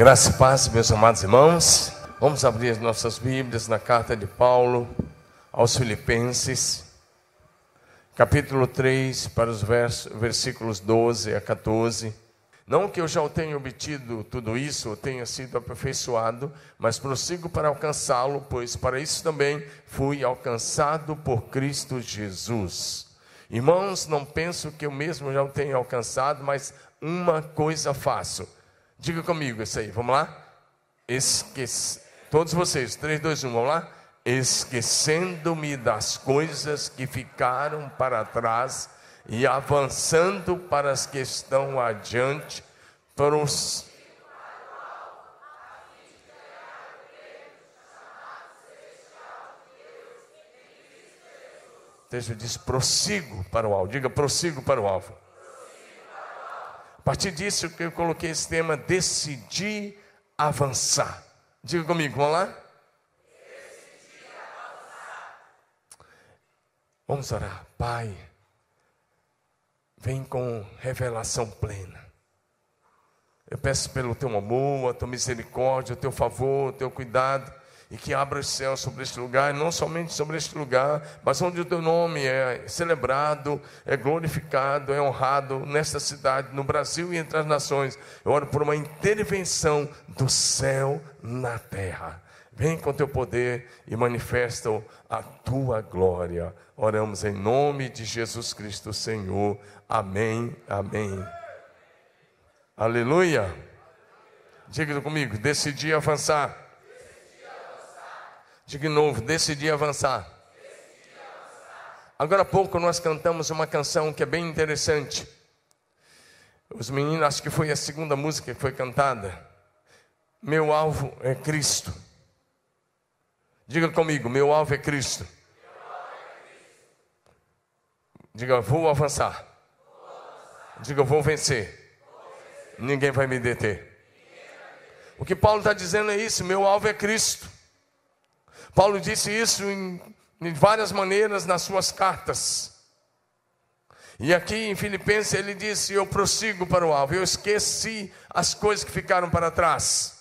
Graça e paz, meus amados irmãos. Vamos abrir as nossas Bíblias na carta de Paulo aos Filipenses, capítulo 3, para os versos, versículos 12 a 14. Não que eu já tenha obtido tudo isso, tenha sido aperfeiçoado, mas prossigo para alcançá-lo, pois para isso também fui alcançado por Cristo Jesus. Irmãos, não penso que eu mesmo já o tenha alcançado, mas uma coisa faço Diga comigo isso aí, vamos lá? Todos vocês, 3, 2, 1, vamos lá? Esquecendo-me das coisas que ficaram para trás e avançando para as que estão adiante, para os. O texto diz: prossigo para o alvo. Diga, prossigo para o alvo. Partir disso que eu coloquei esse tema, decidi avançar. Diga comigo, vamos lá? Vamos orar. Pai, vem com revelação plena. Eu peço pelo teu amor, a tua misericórdia, o teu favor, o teu cuidado e que abra o céu sobre este lugar, não somente sobre este lugar, mas onde o teu nome é celebrado, é glorificado, é honrado nesta cidade, no Brasil e entre as nações. Eu oro por uma intervenção do céu na terra. Vem com teu poder e manifesta a tua glória. Oramos em nome de Jesus Cristo, Senhor. Amém, amém. Aleluia. Diga comigo, decidi avançar. Diga de novo, decidi avançar. Agora há pouco nós cantamos uma canção que é bem interessante. Os meninos, acho que foi a segunda música que foi cantada. Meu alvo é Cristo. Diga comigo, meu alvo é Cristo. Diga, vou avançar. Diga, vou vencer. Ninguém vai me deter. O que Paulo está dizendo é isso: meu alvo é Cristo. Paulo disse isso em, em várias maneiras nas suas cartas. E aqui em Filipenses ele disse: Eu prossigo para o alvo, eu esqueci as coisas que ficaram para trás.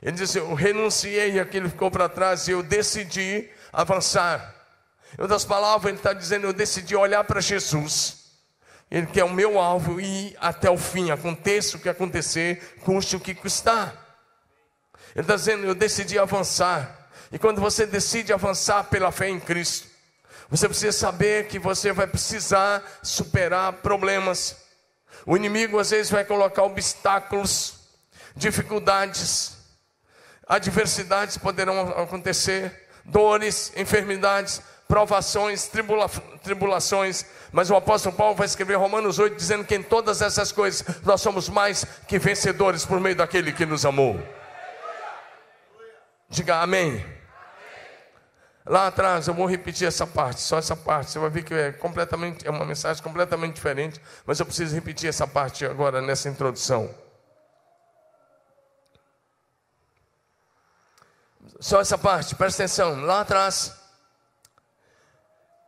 Ele disse: Eu renunciei aquilo que ficou para trás e eu decidi avançar. Em outras palavras, ele está dizendo: Eu decidi olhar para Jesus. Ele que é o meu alvo e ir até o fim, aconteça o que acontecer, custe o que custar. Ele está dizendo: Eu decidi avançar. E quando você decide avançar pela fé em Cristo, você precisa saber que você vai precisar superar problemas. O inimigo às vezes vai colocar obstáculos, dificuldades, adversidades poderão acontecer, dores, enfermidades, provações, tribula tribulações. Mas o apóstolo Paulo vai escrever Romanos 8 dizendo que em todas essas coisas nós somos mais que vencedores por meio daquele que nos amou. Diga amém. Lá atrás, eu vou repetir essa parte, só essa parte. Você vai ver que é completamente, é uma mensagem completamente diferente, mas eu preciso repetir essa parte agora nessa introdução. Só essa parte, presta atenção. Lá atrás,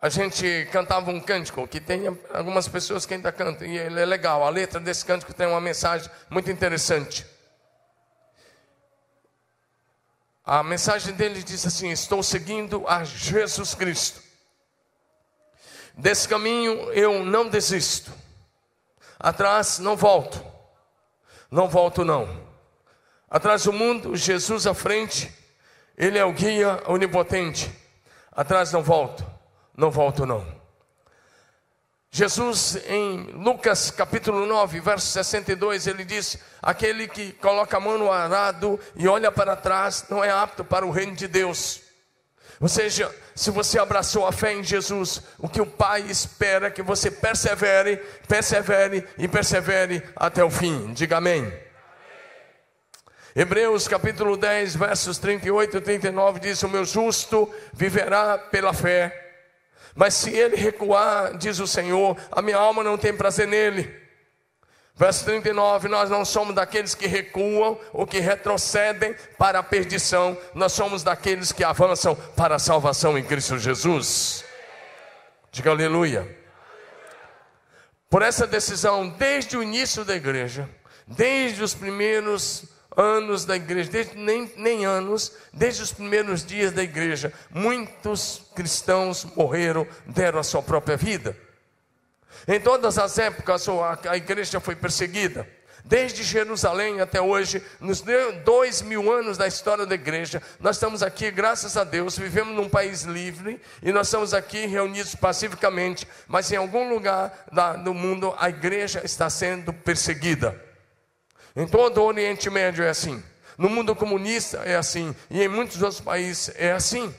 a gente cantava um cântico que tem algumas pessoas que ainda cantam, e ele é legal. A letra desse cântico tem uma mensagem muito interessante. A mensagem dele diz assim: Estou seguindo a Jesus Cristo. Desse caminho eu não desisto. Atrás não volto. Não volto, não. Atrás do mundo, Jesus à frente. Ele é o guia onipotente. Atrás não volto. Não volto, não. Jesus, em Lucas capítulo 9, verso 62, ele disse: Aquele que coloca a mão no arado e olha para trás não é apto para o reino de Deus. Ou seja, se você abraçou a fé em Jesus, o que o Pai espera é que você persevere, persevere e persevere até o fim. Diga amém. Hebreus capítulo 10, versos 38 e 39 diz: O meu justo viverá pela fé. Mas se ele recuar, diz o Senhor, a minha alma não tem prazer nele. Verso 39: Nós não somos daqueles que recuam ou que retrocedem para a perdição, nós somos daqueles que avançam para a salvação em Cristo Jesus. Diga aleluia. Por essa decisão, desde o início da igreja, desde os primeiros anos da igreja, desde, nem, nem anos, desde os primeiros dias da igreja, muitos cristãos morreram, deram a sua própria vida. Em todas as épocas, a igreja foi perseguida. Desde Jerusalém até hoje, nos dois mil anos da história da igreja, nós estamos aqui, graças a Deus, vivemos num país livre e nós estamos aqui reunidos pacificamente, mas em algum lugar do mundo a igreja está sendo perseguida. Em todo o Oriente Médio é assim, no mundo comunista é assim, e em muitos outros países é assim.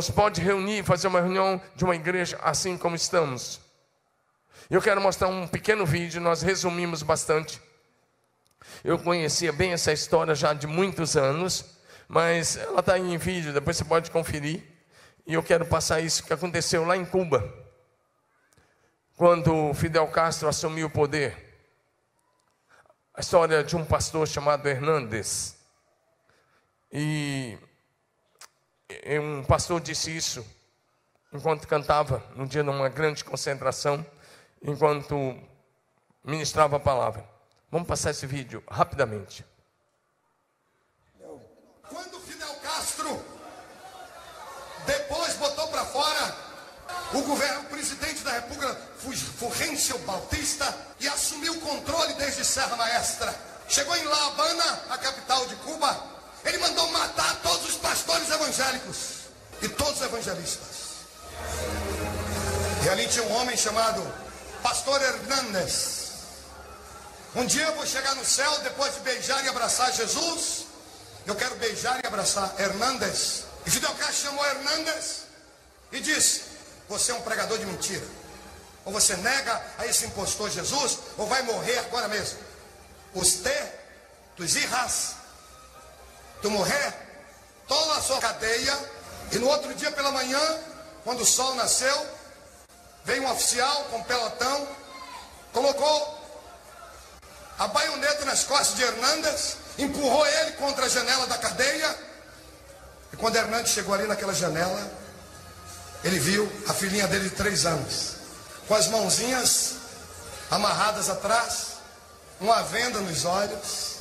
Se pode reunir, fazer uma reunião de uma igreja assim como estamos. Eu quero mostrar um pequeno vídeo, nós resumimos bastante. Eu conhecia bem essa história já de muitos anos, mas ela está em vídeo, depois você pode conferir. E eu quero passar isso que aconteceu lá em Cuba, quando Fidel Castro assumiu o poder. A história de um pastor chamado Hernandes. E um pastor disse isso enquanto cantava num dia numa grande concentração enquanto ministrava a palavra. Vamos passar esse vídeo rapidamente. Quando Fidel Castro depois botou para fora o governo, o presidente da República, Fulgêncio Bautista, e assumiu o controle desde Serra Maestra. Chegou em La Habana, a capital de Cuba, ele mandou matar todos os pastores evangélicos e todos os evangelistas. E ali tinha um homem chamado Pastor Hernandes. Um dia eu vou chegar no céu depois de beijar e abraçar Jesus. Eu quero beijar e abraçar Hernandes. E Fidel Castro chamou Hernandes e disse: Você é um pregador de mentira. Ou você nega a esse impostor Jesus, ou vai morrer agora mesmo. Usted, tus hijas, tu morrer, toda a sua cadeia. E no outro dia pela manhã, quando o sol nasceu, Veio um oficial com um pelotão, colocou a baioneta nas costas de Hernandes, empurrou ele contra a janela da cadeia. E quando Hernandes chegou ali naquela janela, ele viu a filhinha dele de três anos, com as mãozinhas amarradas atrás, uma venda nos olhos.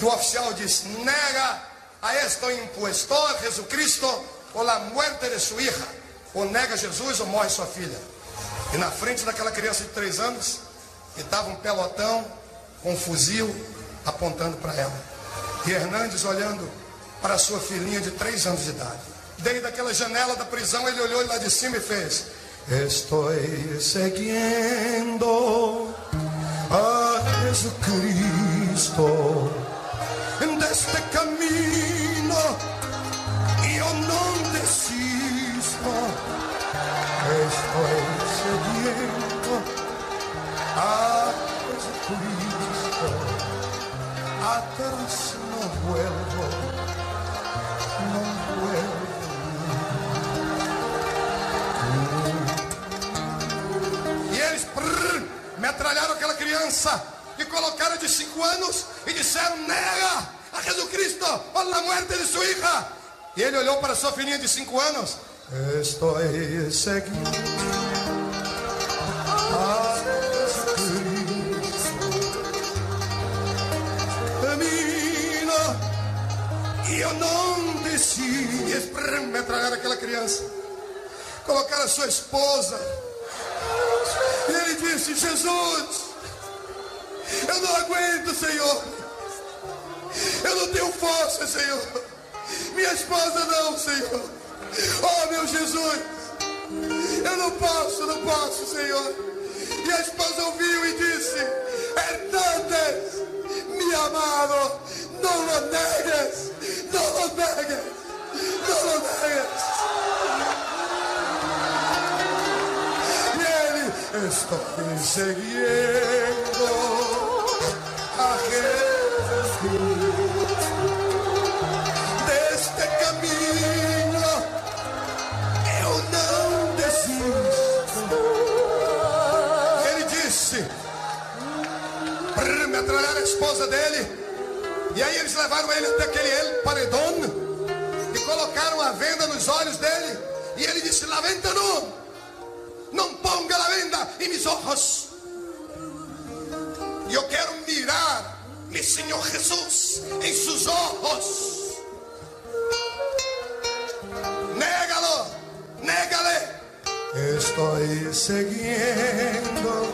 E o oficial disse: Nega a este impostor Jesucristo ou la muerte de su hija ou nega Jesus ou morre sua filha. E na frente daquela criança de três anos, estava um pelotão com um fuzil apontando para ela. E Hernandes olhando para sua filhinha de três anos de idade. Desde aquela janela da prisão, ele olhou lá de cima e fez: Estou seguindo a Jesucristo deste caminho e eu não desisto. estoy sediento a Jesucristo, atrás no vuelvo, metralharam aquela criança e colocaram de cinco anos e disseram: nega a Jesucristo, ou a muerte de sua hija. E ele olhou para sua filhinha de cinco anos Estoy seguindo a Cristo. Camino e eu não desci. Metralhar aquela criança. Colocar a sua esposa. Disse: Jesus, eu não aguento, Senhor. Eu não tenho força, Senhor. Minha esposa não, Senhor. Oh, meu Jesus, eu não posso, não posso, Senhor. E a esposa ouviu e disse: Hernandes, mi amado, não lo negues, não lo negues, não lo negues. Ele, estou seguindo a Jesus. metralharam a esposa dele. E aí eles levaram ele até aquele El paredão e colocaram a venda nos olhos dele. E ele disse: La venda não, ponga a venda em meus olhos. E eu quero mirar mi Señor Jesús en sus ojos. Négalo, négale. Estoy siguiendo.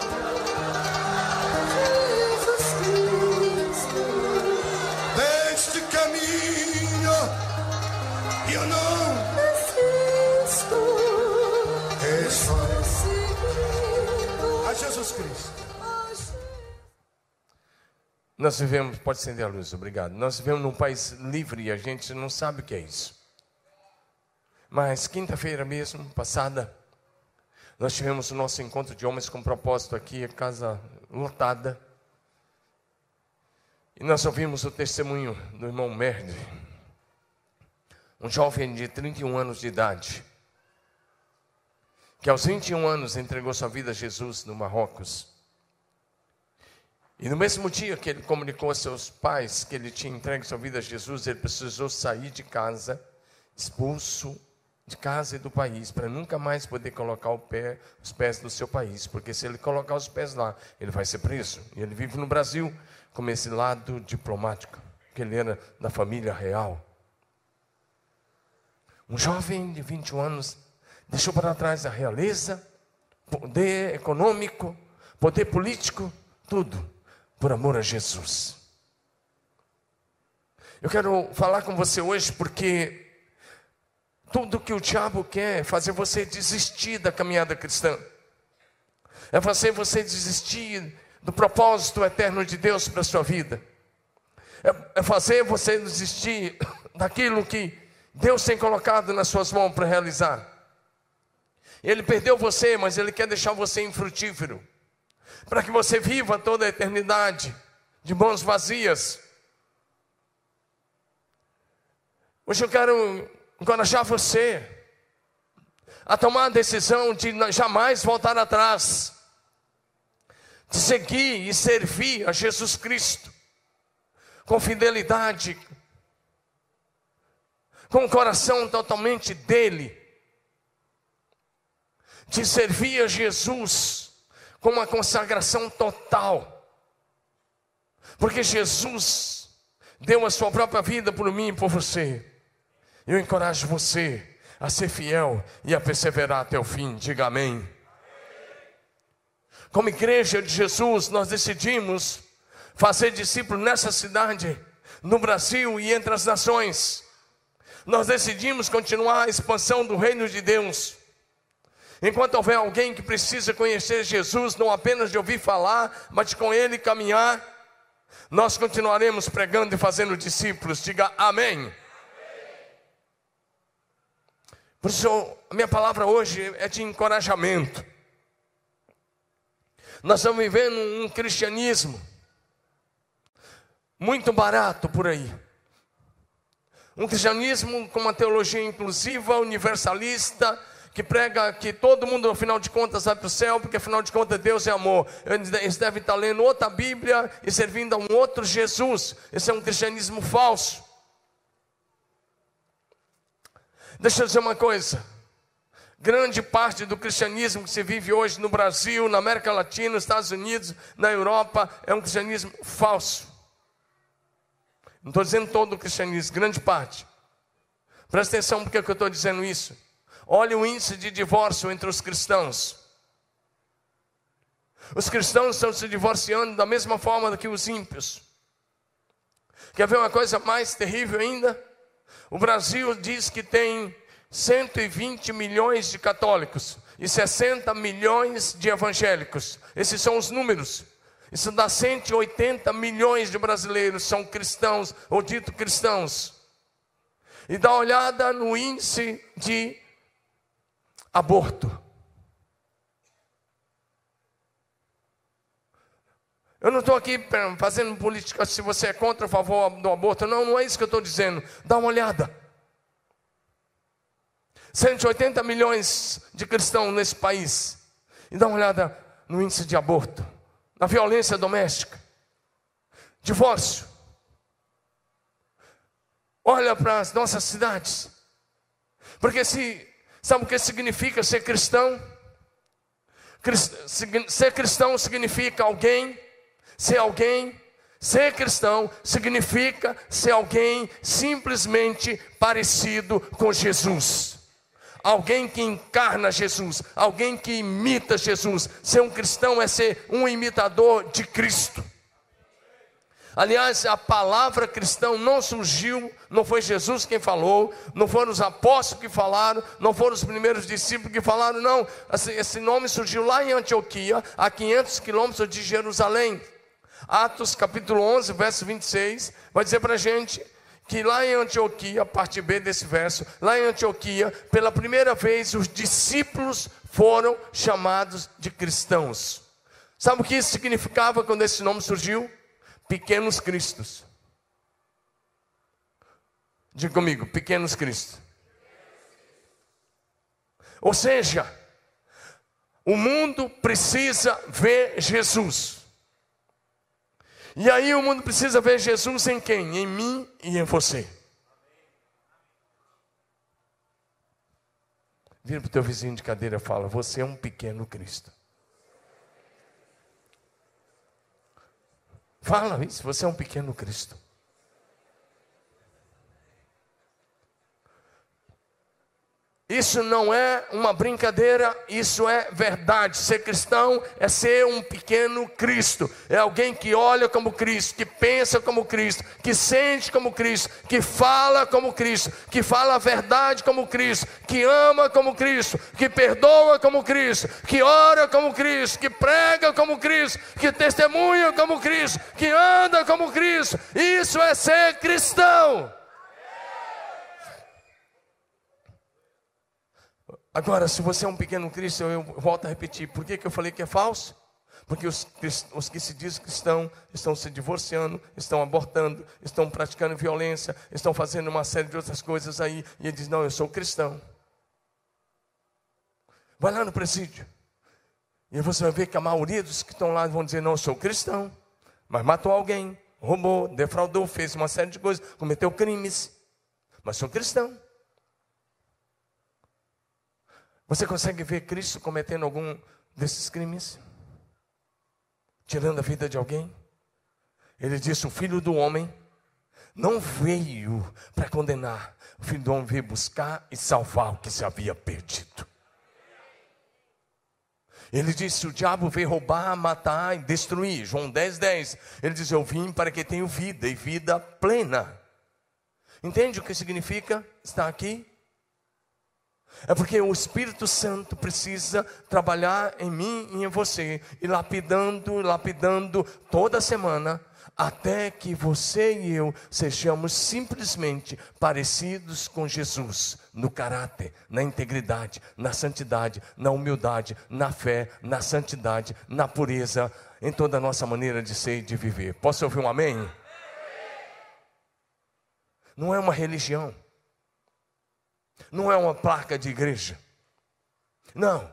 Jesus Cristo. Nós vivemos, pode acender a luz, obrigado. Nós vivemos num país livre e a gente não sabe o que é isso. Mas quinta-feira mesmo, passada, nós tivemos o nosso encontro de homens com propósito aqui, a casa lotada. E nós ouvimos o testemunho do irmão Merde, um jovem de 31 anos de idade, que aos 21 anos entregou sua vida a Jesus no Marrocos. E no mesmo dia que ele comunicou a seus pais que ele tinha entregue sua vida a Jesus, ele precisou sair de casa, expulso de casa e do país, para nunca mais poder colocar pé, os pés no seu país, porque se ele colocar os pés lá, ele vai ser preso. E ele vive no Brasil como esse lado diplomático, que ele era da família real. Um jovem de 21 anos deixou para trás a realeza, poder econômico, poder político, tudo por amor a Jesus. Eu quero falar com você hoje porque tudo que o diabo quer é fazer você desistir da caminhada cristã, é fazer você desistir do propósito eterno de Deus para a sua vida, é, é fazer você desistir daquilo que Deus tem colocado nas suas mãos para realizar. Ele perdeu você, mas Ele quer deixar você infrutífero. Para que você viva toda a eternidade de mãos vazias. Hoje eu quero encorajar você a tomar a decisão de jamais voltar atrás, de seguir e servir a Jesus Cristo. Com fidelidade, com o coração totalmente dele, de servir a Jesus com uma consagração total. Porque Jesus deu a sua própria vida por mim e por você. Eu encorajo você a ser fiel e a perseverar até o fim. Diga amém. Como igreja de Jesus, nós decidimos fazer discípulos nessa cidade, no Brasil e entre as nações. Nós decidimos continuar a expansão do reino de Deus. Enquanto houver alguém que precisa conhecer Jesus, não apenas de ouvir falar, mas de com ele caminhar, nós continuaremos pregando e fazendo discípulos. Diga amém. Por isso, a minha palavra hoje é de encorajamento. Nós estamos vivendo um cristianismo muito barato por aí. Um cristianismo com uma teologia inclusiva, universalista, que prega que todo mundo, no final de contas, vai para o céu, porque afinal de contas Deus é amor. Eles devem estar lendo outra Bíblia e servindo a um outro Jesus. Esse é um cristianismo falso. Deixa eu dizer uma coisa. Grande parte do cristianismo que se vive hoje no Brasil, na América Latina, nos Estados Unidos, na Europa, é um cristianismo falso. Não estou dizendo todo o cristianismo, grande parte. Presta atenção porque eu estou dizendo isso. Olha o índice de divórcio entre os cristãos. Os cristãos estão se divorciando da mesma forma que os ímpios. Quer ver uma coisa mais terrível ainda? O Brasil diz que tem 120 milhões de católicos e 60 milhões de evangélicos. Esses são os números. Isso dá 180 milhões de brasileiros são cristãos ou dito cristãos. E dá uma olhada no índice de aborto. Eu não estou aqui fazendo política se você é contra ou a favor do aborto. Não, não é isso que eu estou dizendo. Dá uma olhada. 180 milhões de cristãos nesse país. E dá uma olhada no índice de aborto, na violência doméstica, divórcio. Olha para as nossas cidades. Porque se Sabe o que significa ser cristão? Ser cristão significa alguém, ser alguém Ser cristão significa ser alguém simplesmente parecido com Jesus. Alguém que encarna Jesus, alguém que imita Jesus. Ser um cristão é ser um imitador de Cristo. Aliás, a palavra cristão não surgiu, não foi Jesus quem falou, não foram os apóstolos que falaram, não foram os primeiros discípulos que falaram, não. Esse nome surgiu lá em Antioquia, a 500 quilômetros de Jerusalém. Atos capítulo 11, verso 26, vai dizer para a gente que lá em Antioquia, parte B desse verso, lá em Antioquia, pela primeira vez os discípulos foram chamados de cristãos. Sabe o que isso significava quando esse nome surgiu? Pequenos cristos. Diga comigo, pequenos cristos. Ou seja, o mundo precisa ver Jesus. E aí o mundo precisa ver Jesus em quem? Em mim e em você. Vira para o teu vizinho de cadeira e fala: Você é um pequeno Cristo. Fala isso, você é um pequeno Cristo. Isso não é uma brincadeira, isso é verdade. Ser cristão é ser um pequeno Cristo. É alguém que olha como Cristo, que pensa como Cristo, que sente como Cristo, que fala como Cristo, que fala a verdade como Cristo, que ama como Cristo, que perdoa como Cristo, que ora como Cristo, que prega como Cristo, que testemunha como Cristo, que anda como Cristo. Isso é ser cristão. Agora, se você é um pequeno Cristo, eu volto a repetir, por que, que eu falei que é falso? Porque os, os que se dizem cristão estão se divorciando, estão abortando, estão praticando violência, estão fazendo uma série de outras coisas aí, e ele diz: Não, eu sou cristão. Vai lá no presídio, e você vai ver que a maioria dos que estão lá vão dizer: Não, eu sou cristão, mas matou alguém, roubou, defraudou, fez uma série de coisas, cometeu crimes, mas sou cristão. Você consegue ver Cristo cometendo algum desses crimes? Tirando a vida de alguém? Ele disse: O filho do homem não veio para condenar, o filho do homem veio buscar e salvar o que se havia perdido. Ele disse: O diabo veio roubar, matar e destruir. João 10, 10. Ele diz: Eu vim para que tenha vida e vida plena. Entende o que significa estar aqui? É porque o Espírito Santo precisa trabalhar em mim e em você, e lapidando, lapidando toda semana, até que você e eu sejamos simplesmente parecidos com Jesus, no caráter, na integridade, na santidade, na humildade, na fé, na santidade, na pureza, em toda a nossa maneira de ser e de viver. Posso ouvir um amém? Não é uma religião não é uma placa de igreja. Não,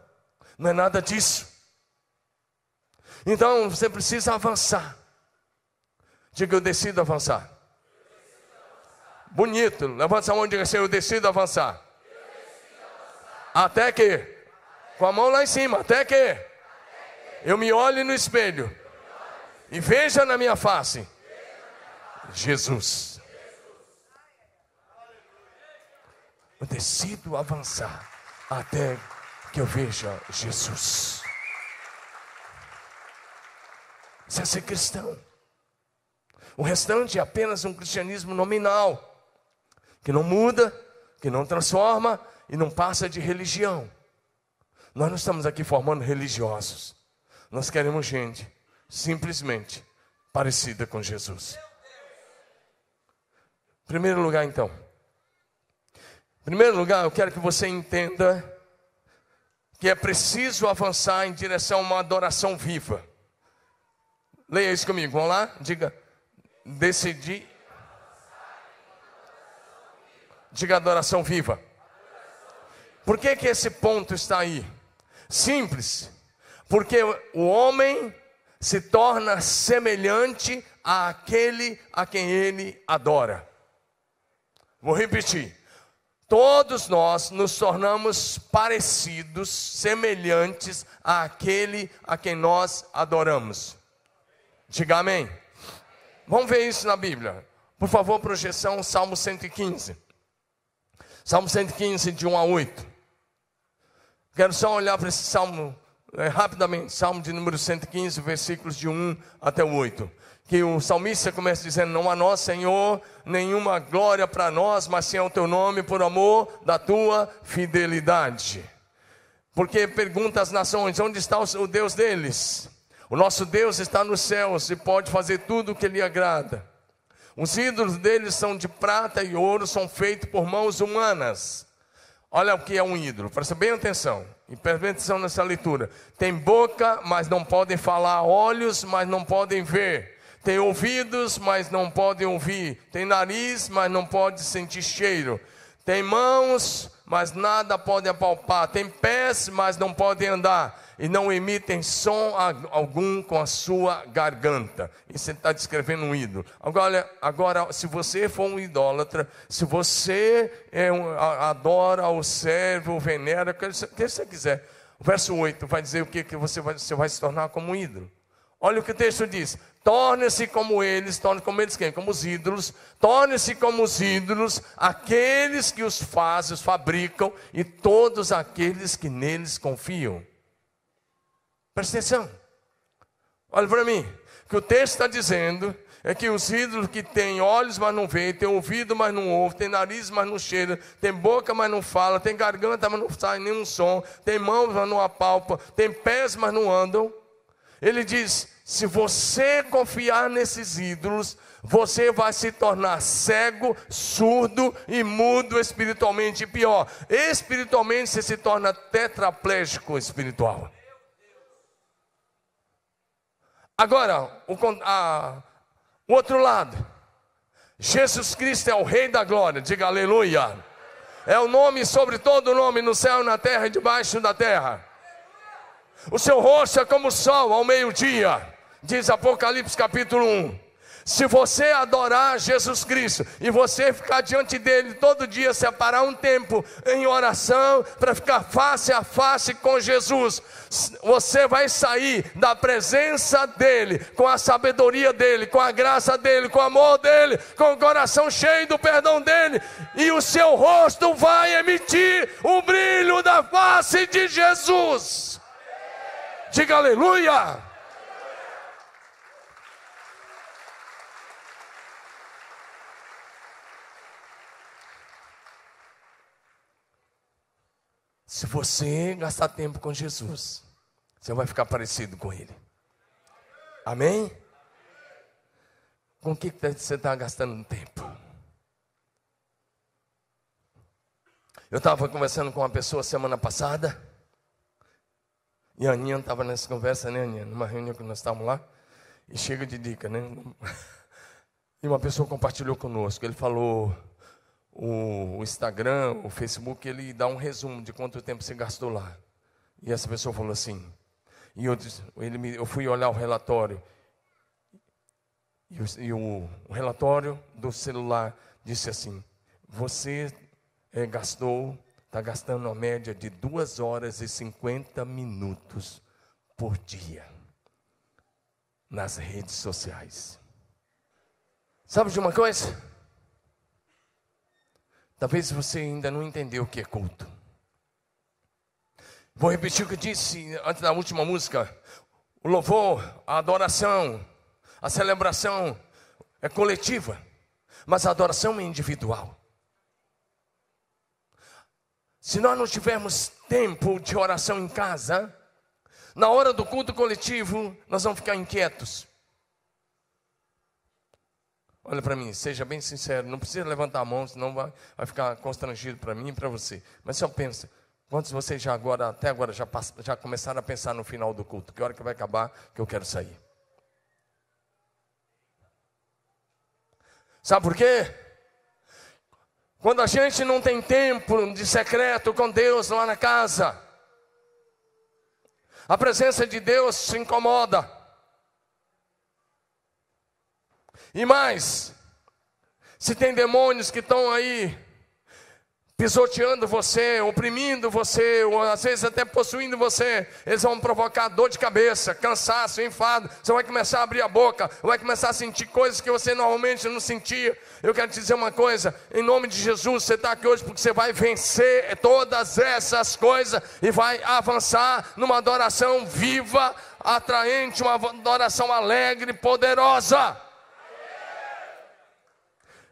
não é nada disso. Então você precisa avançar. Diga, eu decido avançar. Bonito, levanta a mão e diga assim: eu decido avançar. Até que, com a mão lá em cima, até que eu me olhe no espelho e veja na minha face Jesus. Eu decido avançar até que eu veja Jesus. Isso é ser cristão. O restante é apenas um cristianismo nominal, que não muda, que não transforma e não passa de religião. Nós não estamos aqui formando religiosos. Nós queremos gente simplesmente parecida com Jesus. Primeiro lugar, então, primeiro lugar, eu quero que você entenda que é preciso avançar em direção a uma adoração viva. Leia isso comigo, vamos lá? Diga, decidi. Diga adoração viva. Por que, que esse ponto está aí? Simples, porque o homem se torna semelhante àquele a quem ele adora. Vou repetir. Todos nós nos tornamos parecidos, semelhantes àquele a quem nós adoramos. Diga amém. Vamos ver isso na Bíblia. Por favor, projeção, Salmo 115. Salmo 115, de 1 a 8. Quero só olhar para esse salmo é, rapidamente. Salmo de número 115, versículos de 1 até o 8. Que o salmista começa dizendo: Não há nós, Senhor, nenhuma glória para nós, mas sim ao teu nome, por amor da tua fidelidade. Porque pergunta às nações: onde está o Deus deles? O nosso Deus está nos céus e pode fazer tudo o que lhe agrada. Os ídolos deles são de prata e ouro, são feitos por mãos humanas. Olha o que é um ídolo, presta bem atenção. E presta atenção nessa leitura. Tem boca, mas não podem falar, olhos, mas não podem ver. Tem ouvidos, mas não podem ouvir. Tem nariz, mas não pode sentir cheiro. Tem mãos, mas nada podem apalpar. Tem pés, mas não podem andar e não emitem som algum com a sua garganta. Isso está descrevendo um ídolo. Agora, agora, se você for um idólatra, se você é um, adora o servo, o venera, o que você quiser. O verso 8 vai dizer o que, que você, vai, você vai se tornar como um ídolo. Olha o que o texto diz: torne-se como eles, torne como eles quem? Como os ídolos, torne-se como os ídolos, aqueles que os fazem, os fabricam, e todos aqueles que neles confiam. Presta atenção. Olha para mim. O que o texto está dizendo é que os ídolos que têm olhos, mas não veem, têm ouvido, mas não ouvem, têm nariz, mas não cheira, têm boca, mas não fala, têm garganta, mas não sai nenhum som, têm mãos, mas não apalpa, têm pés, mas não andam. Ele diz: se você confiar nesses ídolos, você vai se tornar cego, surdo e mudo espiritualmente. E pior, espiritualmente você se torna tetraplégico espiritual. Agora, o, a, o outro lado. Jesus Cristo é o Rei da Glória, diga aleluia. É o nome sobre todo nome no céu, na terra e debaixo da terra. O seu rosto é como o sol ao meio-dia, diz Apocalipse capítulo 1. Se você adorar Jesus Cristo e você ficar diante dele todo dia, separar um tempo em oração para ficar face a face com Jesus, você vai sair da presença dele, com a sabedoria dele, com a graça dele, com o amor dele, com o coração cheio do perdão dele, e o seu rosto vai emitir o brilho da face de Jesus. Diga aleluia. Se você gastar tempo com Jesus, você vai ficar parecido com Ele. Amém? Com o que você está gastando tempo? Eu estava conversando com uma pessoa semana passada. E a Aninha estava nessa conversa, né, Aninha? Numa reunião que nós estávamos lá. E chega de dica, né? E uma pessoa compartilhou conosco. Ele falou: o Instagram, o Facebook, ele dá um resumo de quanto tempo você gastou lá. E essa pessoa falou assim, e eu, ele me, eu fui olhar o relatório, e, o, e o, o relatório do celular disse assim, você é, gastou, está gastando uma média de 2 horas e 50 minutos por dia nas redes sociais. Sabe de uma coisa? Talvez você ainda não entendeu o que é culto. Vou repetir o que eu disse antes da última música. O louvor, a adoração, a celebração é coletiva, mas a adoração é individual. Se nós não tivermos tempo de oração em casa, na hora do culto coletivo, nós vamos ficar inquietos. Olha para mim, seja bem sincero, não precisa levantar a mão, senão vai, vai ficar constrangido para mim e para você. Mas só pensa, quantos de vocês já agora, até agora, já, já começaram a pensar no final do culto? Que hora que vai acabar que eu quero sair? Sabe por quê? Quando a gente não tem tempo de secreto com Deus lá na casa, a presença de Deus se incomoda. E mais, se tem demônios que estão aí pisoteando você, oprimindo você, ou às vezes até possuindo você, eles vão provocar dor de cabeça, cansaço, enfado. Você vai começar a abrir a boca, vai começar a sentir coisas que você normalmente não sentia. Eu quero te dizer uma coisa, em nome de Jesus, você está aqui hoje porque você vai vencer todas essas coisas e vai avançar numa adoração viva, atraente, uma adoração alegre, poderosa.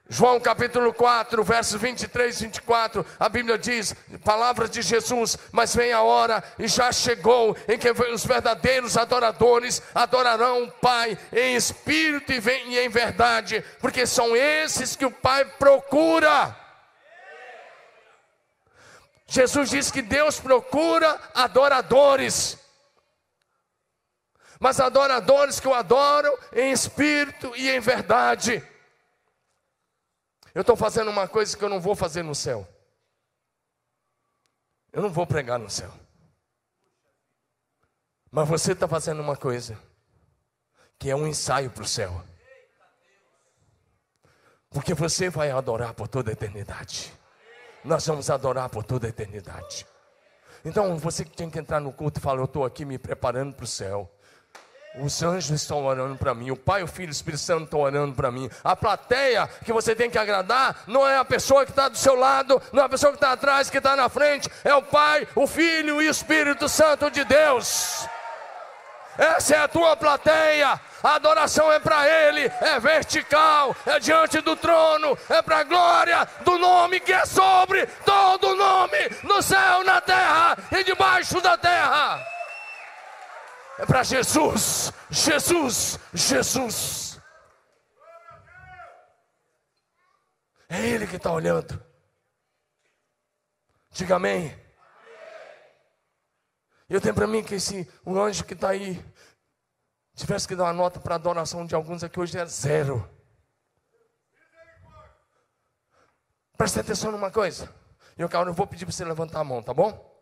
João capítulo 4, versos 23 e 24, a Bíblia diz, palavras de Jesus, mas vem a hora e já chegou em que os verdadeiros adoradores adorarão o Pai em espírito e em verdade, porque são esses que o Pai procura. Jesus diz que Deus procura adoradores, mas adoradores que o adoram em espírito e em verdade. Eu estou fazendo uma coisa que eu não vou fazer no céu. Eu não vou pregar no céu. Mas você está fazendo uma coisa que é um ensaio para o céu. Porque você vai adorar por toda a eternidade. Nós vamos adorar por toda a eternidade. Então, você que tem que entrar no culto e falar: Eu estou aqui me preparando para o céu. Os anjos estão orando para mim, o Pai, o Filho e o Espírito Santo estão orando para mim. A plateia que você tem que agradar não é a pessoa que está do seu lado, não é a pessoa que está atrás, que está na frente, é o Pai, o Filho e o Espírito Santo de Deus. Essa é a tua plateia. A adoração é para Ele, é vertical, é diante do trono, é para a glória do nome que é sobre todo nome, no céu, na terra e debaixo da terra é para Jesus, Jesus, Jesus. É Ele que está olhando. Diga amém. Eu tenho para mim que se o anjo que está aí tivesse que dar uma nota para a adoração de alguns aqui hoje é zero. Preste atenção numa coisa. Eu, cara, eu vou pedir para você levantar a mão, tá bom?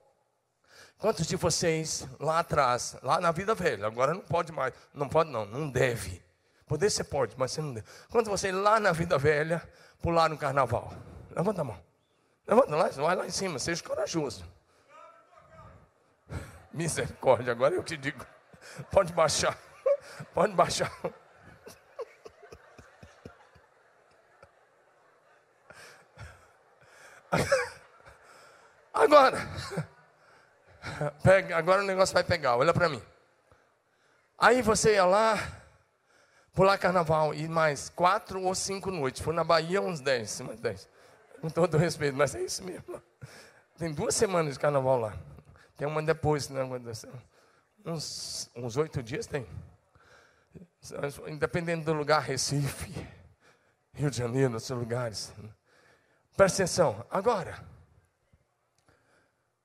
Quantos de vocês lá atrás, lá na vida velha, agora não pode mais, não pode não, não deve. Poder você pode, mas você não deve. Quantos de vocês lá na vida velha pularam no carnaval? Levanta a mão. Levanta lá, vai lá em cima, seja corajoso. Misericórdia, agora eu te digo. Pode baixar. Pode baixar. Agora, Pega, agora o negócio vai pegar, olha para mim. Aí você ia lá, pular carnaval, e mais quatro ou cinco noites. Foi na Bahia uns dez, mais dez. Com todo respeito, mas é isso mesmo. Tem duas semanas de carnaval lá. Tem uma depois, né? Uns, uns oito dias tem. Independente do lugar, Recife, Rio de Janeiro, outros lugares. Presta atenção. Agora,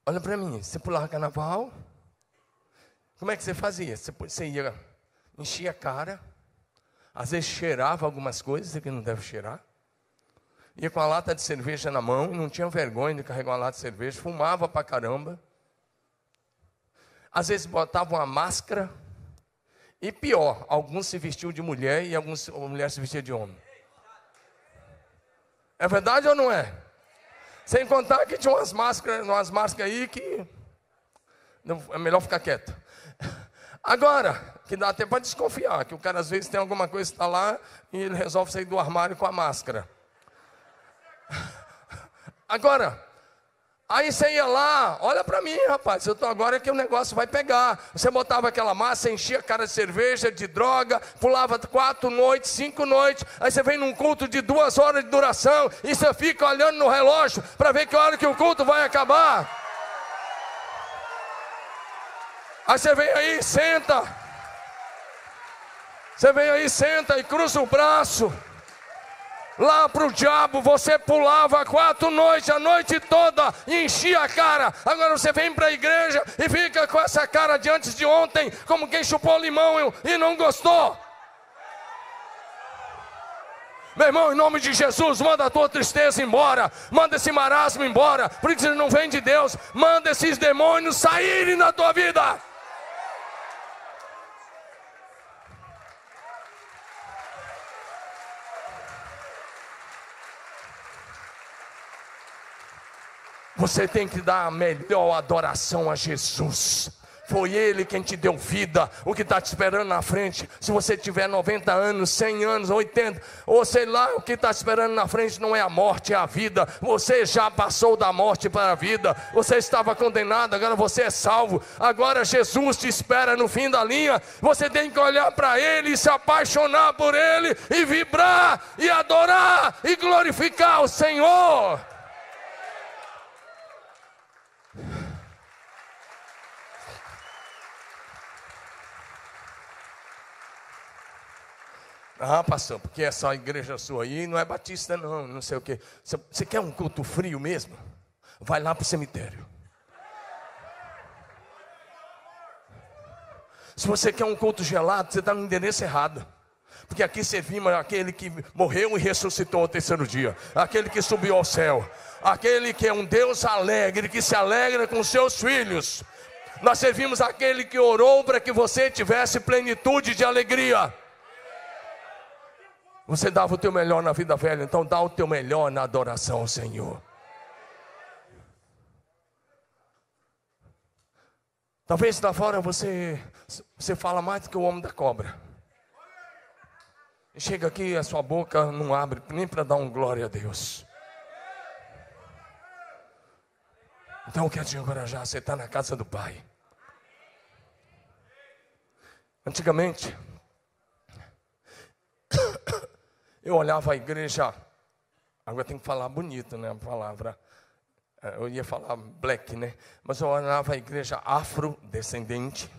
Olha para mim, você pulava carnaval, como é que você fazia? Você, você ia, enchia a cara, às vezes cheirava algumas coisas que não deve cheirar, ia com a lata de cerveja na mão, não tinha vergonha de carregar uma lata de cerveja, fumava pra caramba, às vezes botava uma máscara, e pior, alguns se vestiam de mulher e alguns, a mulher se vestia de homem. É verdade ou não é? Sem contar que tinha umas máscaras, umas máscaras aí que é melhor ficar quieto. Agora, que dá até para desconfiar, que o cara às vezes tem alguma coisa que está lá e ele resolve sair do armário com a máscara. Agora, Aí você ia lá, olha para mim, rapaz, eu tô agora é que o negócio vai pegar. Você botava aquela massa, enchia a cara de cerveja, de droga, pulava quatro noites, cinco noites. Aí você vem num culto de duas horas de duração e você fica olhando no relógio para ver que hora que o culto vai acabar. Aí você vem aí, senta. Você vem aí, senta e cruza o braço lá para o diabo, você pulava quatro noites, a noite toda, e enchia a cara. Agora você vem para a igreja e fica com essa cara de antes de ontem, como quem chupou limão e não gostou. Meu irmão, em nome de Jesus, manda a tua tristeza embora, manda esse marasmo embora, porque isso não vem de Deus, manda esses demônios saírem da tua vida. Você tem que dar a melhor adoração a Jesus. Foi Ele quem te deu vida. O que está te esperando na frente, se você tiver 90 anos, 100 anos, 80, ou sei lá, o que está te esperando na frente não é a morte, é a vida. Você já passou da morte para a vida. Você estava condenado, agora você é salvo. Agora Jesus te espera no fim da linha. Você tem que olhar para Ele se apaixonar por Ele, e vibrar, e adorar, e glorificar o Senhor. Ah, pastor, porque essa igreja sua aí não é batista, não, não sei o quê. Você quer um culto frio mesmo? Vai lá para o cemitério. Se você quer um culto gelado, você está no endereço errado. Porque aqui servimos aquele que morreu e ressuscitou ao terceiro dia, aquele que subiu ao céu, aquele que é um Deus alegre, que se alegra com seus filhos. Nós servimos aquele que orou para que você tivesse plenitude de alegria. Você dava o teu melhor na vida velha, então dá o teu melhor na adoração ao Senhor. Talvez lá fora você, você fala mais do que o homem da cobra. Chega aqui, a sua boca não abre nem para dar um glória a Deus. Então eu quero te encorajar, você está na casa do Pai. Antigamente, eu olhava a igreja, agora tem que falar bonito, né? A palavra. É, eu ia falar black, né? Mas eu olhava a igreja afrodescendente.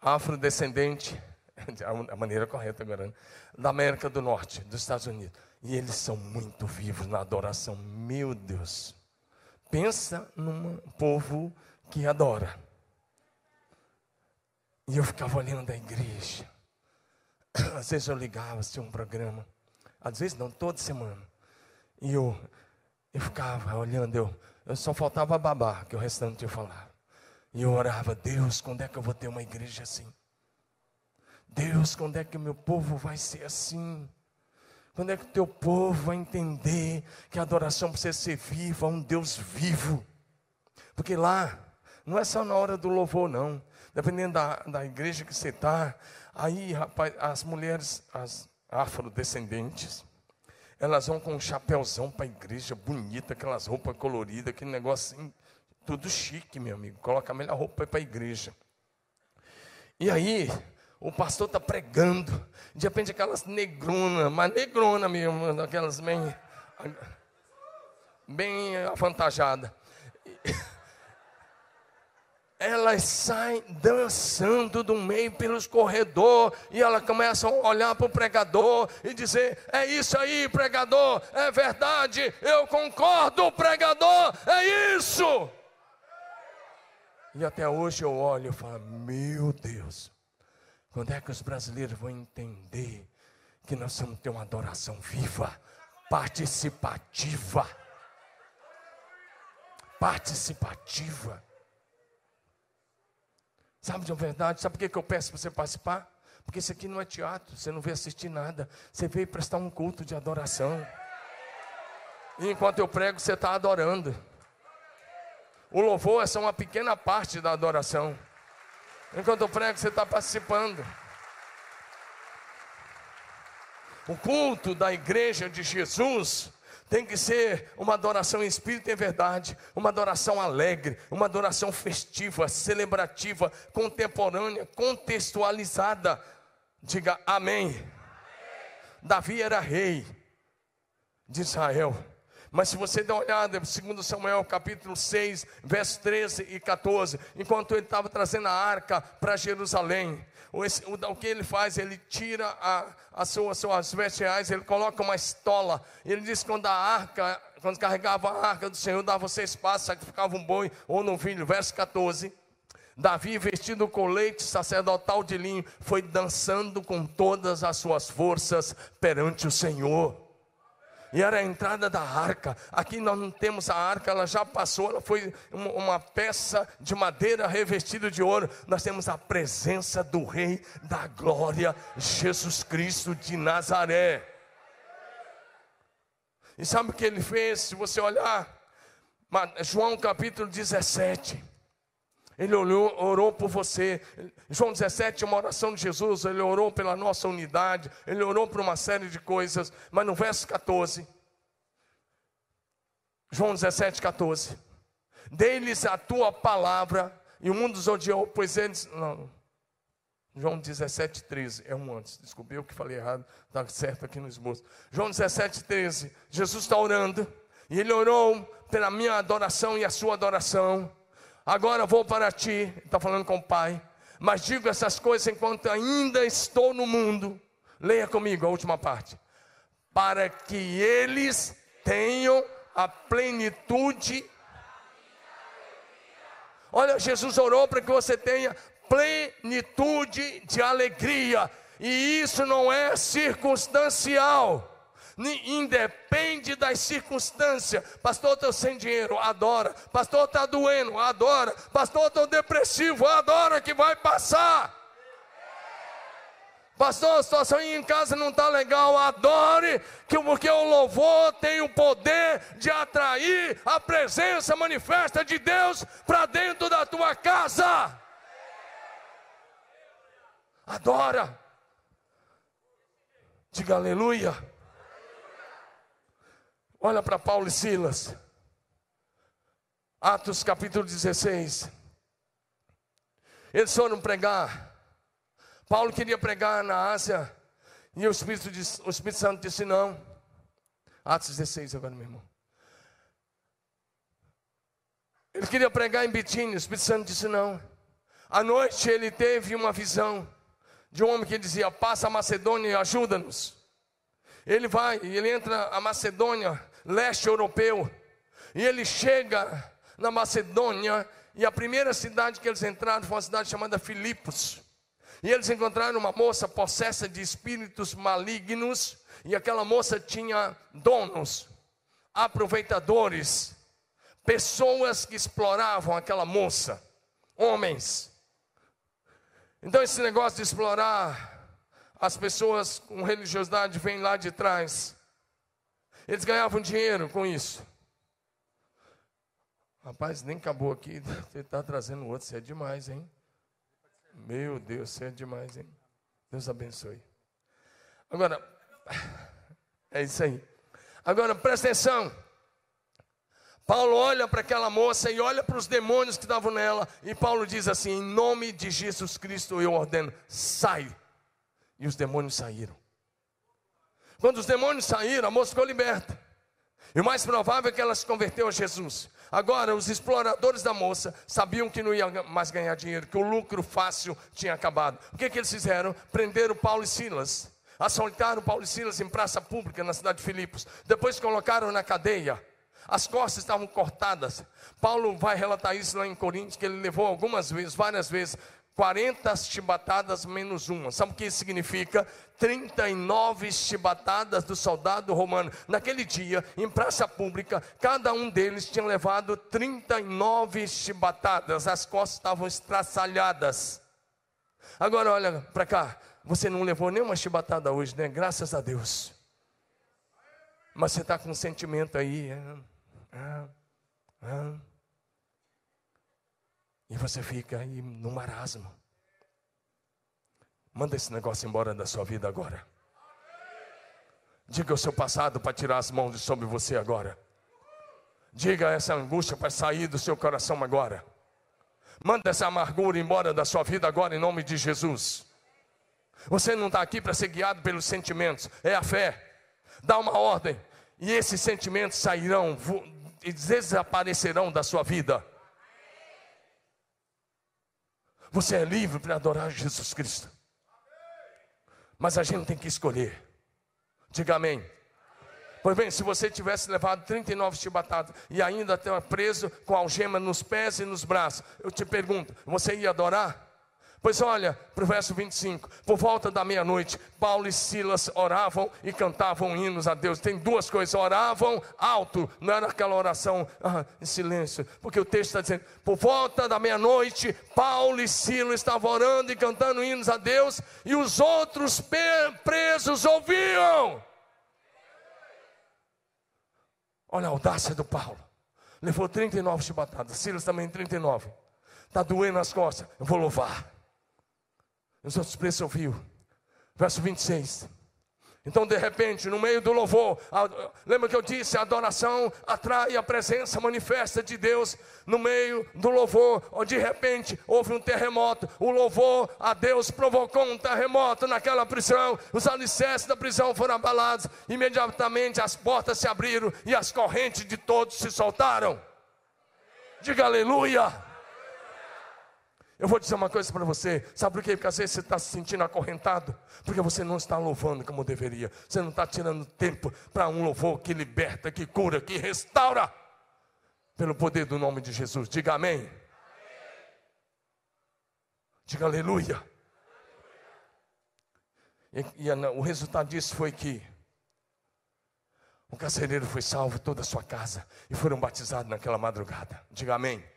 Afrodescendente, a maneira correta agora, né? da América do Norte, dos Estados Unidos. E eles são muito vivos na adoração. Meu Deus. Pensa num povo que adora. E eu ficava olhando a igreja. Às vezes eu ligava, assistia um programa. Às vezes não, toda semana. E eu, eu ficava olhando, eu, eu só faltava babar, que o restante eu falava. E eu orava, Deus, quando é que eu vou ter uma igreja assim? Deus, quando é que o meu povo vai ser assim? Quando é que o teu povo vai entender que a adoração precisa ser viva, um Deus vivo? Porque lá, não é só na hora do louvor, não. Dependendo da, da igreja que você está, Aí, rapaz, as mulheres, as afrodescendentes, elas vão com um chapéuzão para a igreja, bonita, aquelas roupas coloridas, aquele negócio assim, tudo chique, meu amigo. Coloca a melhor roupa para a igreja. E aí, o pastor está pregando, de repente aquelas negronas, mas negrona mesmo, aquelas bem, bem avantajadas elas saem dançando do meio pelos corredores e elas começam a olhar para o pregador e dizer: É isso aí, pregador, é verdade, eu concordo, pregador, é isso. E até hoje eu olho e falo: Meu Deus, quando é que os brasileiros vão entender que nós vamos ter uma adoração viva, participativa? Participativa. Sabe de uma verdade? Sabe por que eu peço para você participar? Porque isso aqui não é teatro, você não veio assistir nada, você veio prestar um culto de adoração. E enquanto eu prego, você está adorando. O louvor é só uma pequena parte da adoração. Enquanto eu prego, você está participando. O culto da igreja de Jesus tem que ser uma adoração em espírito e em verdade, uma adoração alegre, uma adoração festiva, celebrativa, contemporânea, contextualizada. Diga amém. amém. Davi era rei de Israel. Mas se você der uma olhada, 2 Samuel capítulo 6, versos 13 e 14, enquanto ele estava trazendo a arca para Jerusalém, o, o, que ele faz? Ele tira a, a sua, suas vestes reais, ele coloca uma estola. Ele diz que quando a arca, quando carregava a arca do Senhor, dava você espaço, sacrificava um boi ou um filho. Verso 14. Davi, vestido com leite sacerdotal de linho, foi dançando com todas as suas forças perante o Senhor e era a entrada da arca. Aqui nós não temos a arca, ela já passou, ela foi uma peça de madeira revestida de ouro. Nós temos a presença do Rei da Glória, Jesus Cristo de Nazaré. E sabe o que ele fez? Se você olhar, João capítulo 17. Ele orou, orou, por você. João 17 é uma oração de Jesus. Ele orou pela nossa unidade. Ele orou por uma série de coisas. Mas no verso 14, João 17, 14: Dei-lhes a tua palavra, e o mundo os odiou, pois eles. Não. João 17, 13. É um antes. Desculpe, eu que falei errado. Está certo aqui no esboço. João 17, 13. Jesus está orando. E ele orou pela minha adoração e a sua adoração. Agora vou para ti, está falando com o Pai, mas digo essas coisas enquanto ainda estou no mundo. Leia comigo a última parte. Para que eles tenham a plenitude. Olha, Jesus orou para que você tenha plenitude de alegria, e isso não é circunstancial independe das circunstâncias. Pastor, estou sem dinheiro, adora. Pastor, está doendo, adora. Pastor, estou depressivo, adora que vai passar. Pastor, a situação em casa não está legal, adore, que porque o louvor tem o poder de atrair a presença manifesta de Deus para dentro da tua casa. Adora. Diga aleluia. Olha para Paulo e Silas. Atos capítulo 16. Eles foram pregar. Paulo queria pregar na Ásia. E o Espírito, disse, o Espírito Santo disse não. Atos 16 agora, meu irmão. Ele queria pregar em Bitínia. O Espírito Santo disse não. À noite ele teve uma visão de um homem que dizia: Passa a Macedônia e ajuda-nos. Ele vai, ele entra a Macedônia leste europeu. E ele chega na Macedônia, e a primeira cidade que eles entraram foi uma cidade chamada Filipos. E eles encontraram uma moça possessa de espíritos malignos, e aquela moça tinha donos, aproveitadores, pessoas que exploravam aquela moça, homens. Então, esse negócio de explorar as pessoas com religiosidade vem lá de trás. Eles ganhavam dinheiro com isso. Rapaz, nem acabou aqui. Você está trazendo outro. Você é demais, hein? Meu Deus, você é demais, hein? Deus abençoe. Agora, é isso aí. Agora, presta atenção. Paulo olha para aquela moça e olha para os demônios que estavam nela. E Paulo diz assim: Em nome de Jesus Cristo eu ordeno, sai. E os demônios saíram. Quando os demônios saíram, a moça ficou liberta. E o mais provável é que ela se converteu a Jesus. Agora, os exploradores da moça sabiam que não ia mais ganhar dinheiro, que o lucro fácil tinha acabado. O que, que eles fizeram? Prenderam Paulo e Silas. Assaltaram Paulo e Silas em praça pública na cidade de Filipos. Depois colocaram na cadeia. As costas estavam cortadas. Paulo vai relatar isso lá em Coríntios, que ele levou algumas vezes, várias vezes, 40 chibatadas menos uma. Sabe o que isso significa? 39 chibatadas do soldado romano. Naquele dia, em praça pública, cada um deles tinha levado 39 chibatadas. As costas estavam estraçalhadas. Agora olha para cá. Você não levou nenhuma chibatada hoje, né? Graças a Deus. Mas você está com um sentimento aí. Ah. E você fica aí no marasmo. Manda esse negócio embora da sua vida agora. Diga o seu passado para tirar as mãos de sobre você agora. Diga essa angústia para sair do seu coração agora. Manda essa amargura embora da sua vida agora em nome de Jesus. Você não está aqui para ser guiado pelos sentimentos, é a fé. Dá uma ordem e esses sentimentos sairão e desaparecerão da sua vida. Você é livre para adorar Jesus Cristo. Mas a gente tem que escolher. Diga amém. Pois bem, se você tivesse levado 39 chibatadas e ainda estava preso com algema nos pés e nos braços, eu te pergunto, você ia adorar? Pois olha, para o verso 25: por volta da meia-noite, Paulo e Silas oravam e cantavam hinos a Deus. Tem duas coisas: oravam alto, não era aquela oração ah, em silêncio, porque o texto está dizendo: por volta da meia-noite, Paulo e Silas estavam orando e cantando hinos a Deus, e os outros presos ouviam. Olha a audácia do Paulo. levou 39 chibatadas. Silas também 39. Está doendo as costas. Eu vou louvar. Os outros presos ouviu. Verso 26. Então, de repente, no meio do louvor, a, lembra que eu disse: a adoração atrai a presença manifesta de Deus no meio do louvor. Ou de repente houve um terremoto, o louvor a Deus provocou um terremoto naquela prisão. Os alicerces da prisão foram abalados. Imediatamente as portas se abriram e as correntes de todos se soltaram. Diga aleluia. Eu vou dizer uma coisa para você, sabe por quê? Porque às vezes você está se sentindo acorrentado, porque você não está louvando como deveria, você não está tirando tempo para um louvor que liberta, que cura, que restaura, pelo poder do nome de Jesus. Diga amém. amém. Diga aleluia. E, e o resultado disso foi que o carcereiro foi salvo, toda a sua casa, e foram batizados naquela madrugada. Diga amém.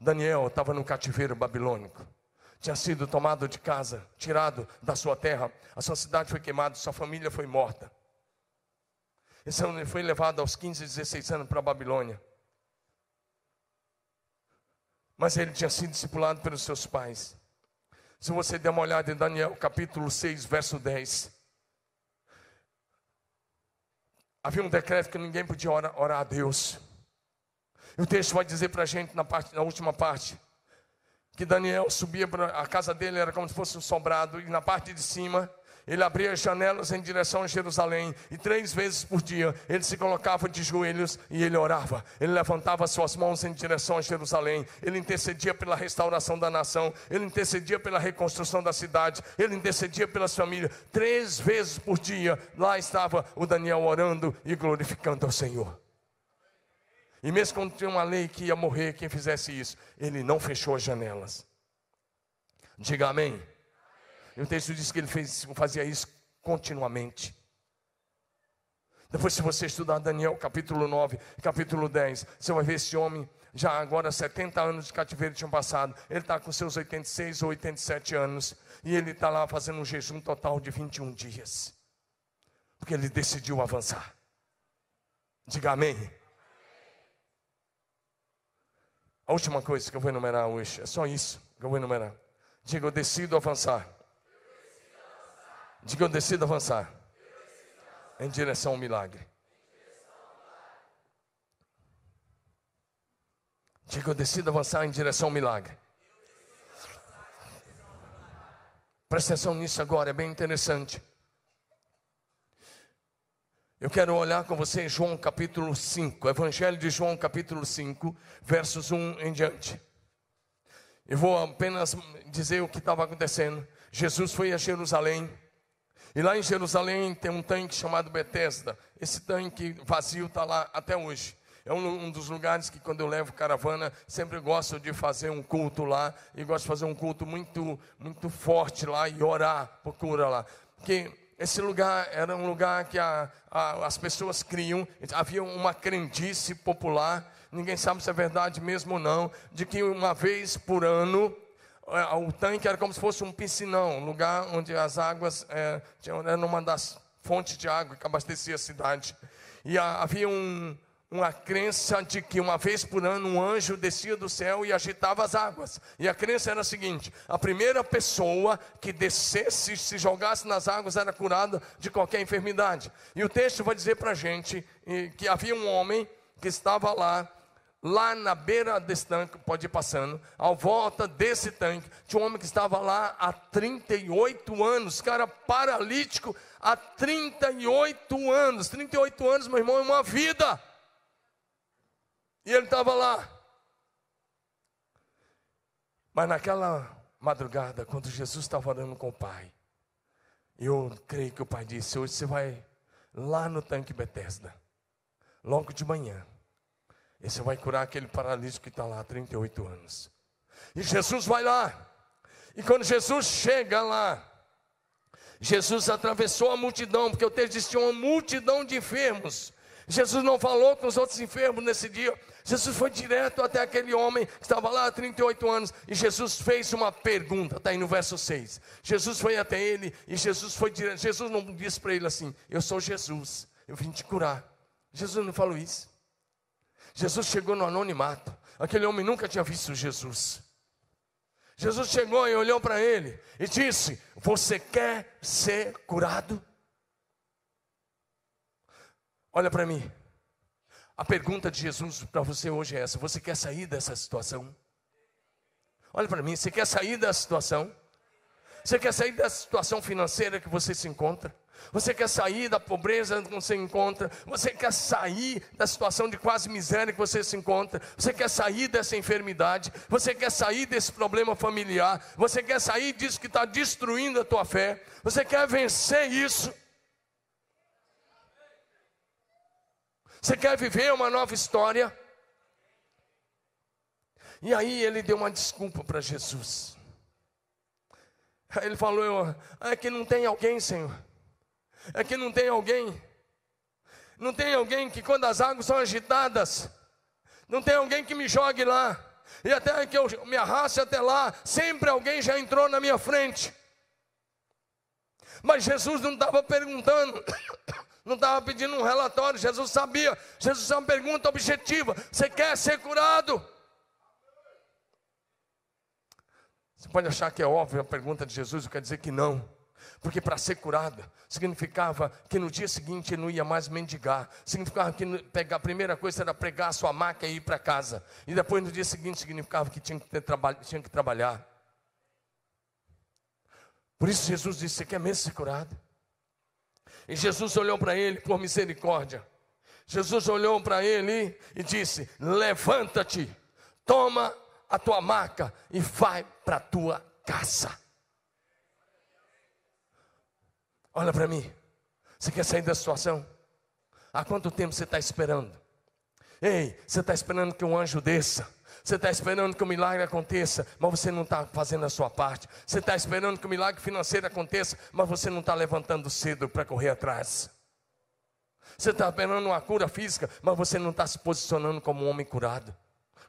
Daniel estava no cativeiro babilônico. Tinha sido tomado de casa, tirado da sua terra. A sua cidade foi queimada, sua família foi morta. Esse ele foi levado aos 15, 16 anos para a Babilônia. Mas ele tinha sido discipulado pelos seus pais. Se você der uma olhada em Daniel capítulo 6, verso 10. Havia um decreto que ninguém podia orar, orar a Deus. E o texto vai dizer para a gente na, parte, na última parte que Daniel subia para a casa dele, era como se fosse um sobrado, e na parte de cima ele abria as janelas em direção a Jerusalém, e três vezes por dia ele se colocava de joelhos e ele orava. Ele levantava suas mãos em direção a Jerusalém, ele intercedia pela restauração da nação, ele intercedia pela reconstrução da cidade, ele intercedia pelas famílias. Três vezes por dia lá estava o Daniel orando e glorificando ao Senhor. E mesmo quando tinha uma lei que ia morrer quem fizesse isso, ele não fechou as janelas. Diga amém. E o texto diz que ele fez, fazia isso continuamente. Depois, se você estudar Daniel capítulo 9, capítulo 10, você vai ver esse homem, já agora 70 anos de cativeiro tinham passado. Ele está com seus 86 ou 87 anos. E ele está lá fazendo um jejum total de 21 dias. Porque ele decidiu avançar. Diga amém. A última coisa que eu vou enumerar hoje, é só isso que eu vou enumerar. Diga, eu decido avançar. Diga, eu decido avançar. Em direção ao milagre. Diga, eu decido avançar em direção ao milagre. Presta atenção nisso agora, é bem interessante. Eu quero olhar com você em João capítulo 5, Evangelho de João capítulo 5, versos 1 em diante. Eu vou apenas dizer o que estava acontecendo. Jesus foi a Jerusalém, e lá em Jerusalém tem um tanque chamado Betesda. Esse tanque vazio está lá até hoje. É um, um, dos lugares que quando eu levo caravana, sempre gosto de fazer um culto lá. E gosto de fazer um culto muito, muito forte lá e orar por cura lá. Porque esse lugar era um lugar que a, a, as pessoas criam, havia uma crendice popular, ninguém sabe se é verdade mesmo ou não, de que uma vez por ano é, o tanque era como se fosse um piscinão, um lugar onde as águas é, era uma das fontes de água que abastecia a cidade. E havia um, uma crença de que uma vez por ano um anjo descia do céu e agitava as águas. E a crença era a seguinte: a primeira pessoa que descesse, se jogasse nas águas, era curada de qualquer enfermidade. E o texto vai dizer para a gente que havia um homem que estava lá, lá na beira desse tanque, pode ir passando, ao volta desse tanque, tinha um homem que estava lá há 38 anos, cara paralítico há 38 anos. 38 anos, meu irmão, é uma vida. E ele estava lá. Mas naquela madrugada, quando Jesus estava orando com o Pai, eu creio que o Pai disse: Hoje você vai lá no tanque Bethesda, logo de manhã, e você vai curar aquele paralítico que está lá há 38 anos. E Jesus vai lá, e quando Jesus chega lá, Jesus atravessou a multidão, porque o texto diz que tinha uma multidão de enfermos. Jesus não falou com os outros enfermos nesse dia, Jesus foi direto até aquele homem que estava lá há 38 anos e Jesus fez uma pergunta, está aí no verso 6. Jesus foi até ele e Jesus foi direto. Jesus não disse para ele assim: Eu sou Jesus, eu vim te curar. Jesus não falou isso. Jesus chegou no anonimato. Aquele homem nunca tinha visto Jesus. Jesus chegou e olhou para ele e disse: Você quer ser curado? Olha para mim. A pergunta de Jesus para você hoje é essa: Você quer sair dessa situação? Olha para mim, você quer sair da situação? Você quer sair da situação financeira que você se encontra? Você quer sair da pobreza que você encontra? Você quer sair da situação de quase miséria que você se encontra? Você quer sair dessa enfermidade? Você quer sair desse problema familiar? Você quer sair disso que está destruindo a tua fé? Você quer vencer isso? Você quer viver uma nova história? E aí ele deu uma desculpa para Jesus. Ele falou: É que não tem alguém, Senhor. É que não tem alguém. Não tem alguém que quando as águas são agitadas, não tem alguém que me jogue lá. E até que eu me arraste até lá, sempre alguém já entrou na minha frente. Mas Jesus não estava perguntando, não estava pedindo um relatório. Jesus sabia. Jesus é uma pergunta objetiva: Você quer ser curado? Você pode achar que é óbvio a pergunta de Jesus, eu quero dizer que não. Porque para ser curado significava que no dia seguinte ele não ia mais mendigar. Significava que pegar, a primeira coisa era pregar a sua maca e ir para casa. E depois no dia seguinte significava que tinha que, ter tinha que trabalhar. Por isso Jesus disse: Você quer mesmo ser curado? E Jesus olhou para ele por misericórdia. Jesus olhou para ele e disse: Levanta-te, toma a tua maca e vai para a tua casa. Olha para mim. Você quer sair da situação? Há quanto tempo você está esperando? Ei, você está esperando que um anjo desça. Você está esperando que o milagre aconteça, mas você não está fazendo a sua parte. Você está esperando que o milagre financeiro aconteça, mas você não está levantando cedo para correr atrás. Você está esperando uma cura física, mas você não está se posicionando como um homem curado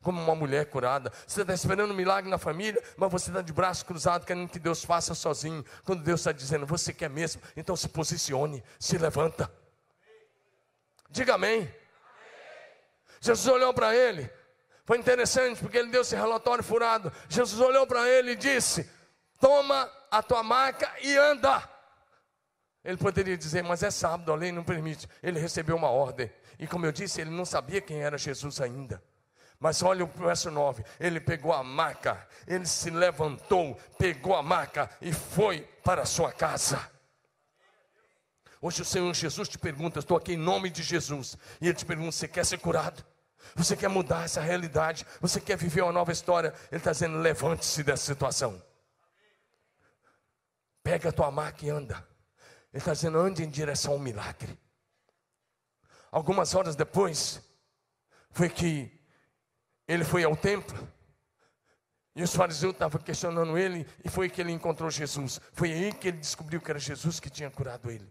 como uma mulher curada. Você está esperando um milagre na família, mas você está de braço cruzado, querendo que Deus faça sozinho. Quando Deus está dizendo, você quer mesmo, então se posicione, se levanta. Diga amém. Jesus olhou para ele. Foi interessante porque ele deu esse relatório furado. Jesus olhou para ele e disse: Toma a tua maca e anda. Ele poderia dizer, mas é sábado, a lei não permite. Ele recebeu uma ordem. E como eu disse, ele não sabia quem era Jesus ainda. Mas olha o verso 9: ele pegou a maca, ele se levantou, pegou a maca e foi para a sua casa. Hoje o Senhor Jesus te pergunta, estou aqui em nome de Jesus, e Ele te pergunta: você quer ser curado? Você quer mudar essa realidade? Você quer viver uma nova história? Ele está dizendo: levante-se dessa situação. Pega a tua maca e anda. Ele está dizendo: ande em direção ao milagre. Algumas horas depois, foi que ele foi ao templo. E os fariseus estavam questionando ele, e foi que ele encontrou Jesus. Foi aí que ele descobriu que era Jesus que tinha curado ele.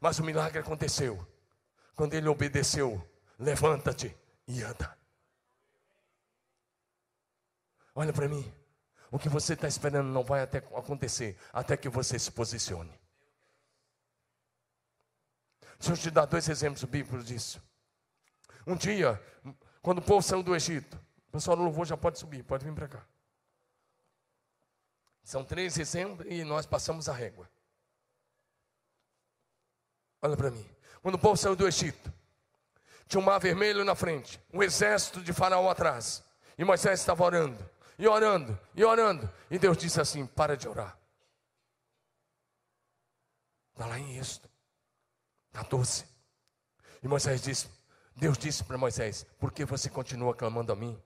Mas o milagre aconteceu quando ele obedeceu: levanta-te e anda. Olha para mim, o que você está esperando não vai até acontecer até que você se posicione. Deixa eu te dar dois exemplos bíblicos disso. Um dia, quando o povo saiu do Egito. O pessoal do louvor já pode subir, pode vir para cá. São três exemplos e nós passamos a régua. Olha para mim. Quando o povo saiu do Egito, tinha um mar vermelho na frente, um exército de faraó atrás. E Moisés estava orando, e orando, e orando. E Deus disse assim: para de orar. Está lá em Êxodo 14. E Moisés disse: Deus disse para Moisés: Por que você continua clamando a mim?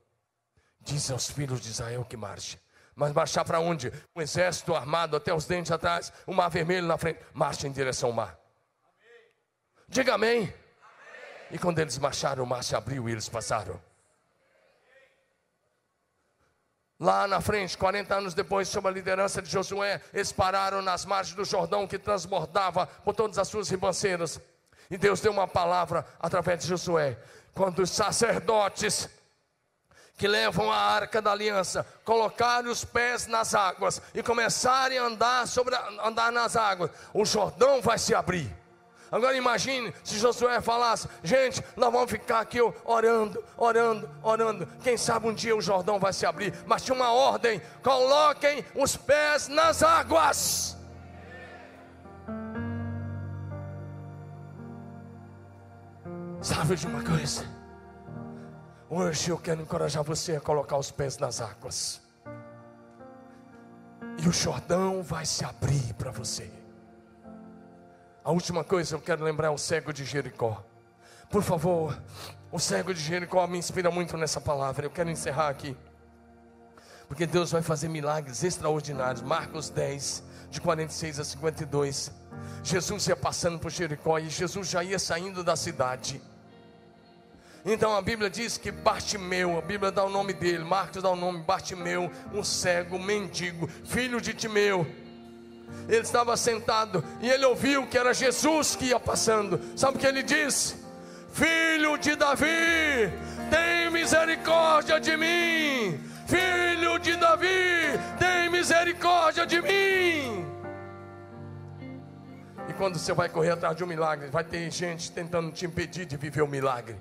Diz aos filhos de Israel que marche. Mas marchar para onde? Um exército armado até os dentes atrás, o um mar vermelho na frente. Marcha em direção ao mar. Amém. Diga amém. E quando eles marcharam, o mar se abriu e eles passaram. Lá na frente, 40 anos depois, sob a liderança de Josué, eles pararam nas margens do Jordão que transbordava por todas as suas ribanceiras. E Deus deu uma palavra através de Josué. Quando os sacerdotes que levam a arca da aliança colocarem os pés nas águas e começarem a andar, sobre, andar nas águas, o Jordão vai se abrir. Agora imagine se Josué falasse: gente, nós vamos ficar aqui orando, orando, orando. Quem sabe um dia o Jordão vai se abrir. Mas tinha uma ordem: coloquem os pés nas águas. Sabe de uma coisa? Hoje eu quero encorajar você a colocar os pés nas águas. E o Jordão vai se abrir para você. A última coisa eu quero lembrar é o cego de Jericó. Por favor, o cego de Jericó me inspira muito nessa palavra. Eu quero encerrar aqui. Porque Deus vai fazer milagres extraordinários. Marcos 10, de 46 a 52. Jesus ia passando por Jericó e Jesus já ia saindo da cidade. Então a Bíblia diz que Bartimeu, a Bíblia dá o nome dele, Marcos dá o nome Bartimeu, um cego, um mendigo, filho de Timeu ele estava sentado e ele ouviu que era Jesus que ia passando. Sabe o que ele disse? Filho de Davi, tem misericórdia de mim. Filho de Davi, tem misericórdia de mim. E quando você vai correr atrás de um milagre, vai ter gente tentando te impedir de viver o milagre.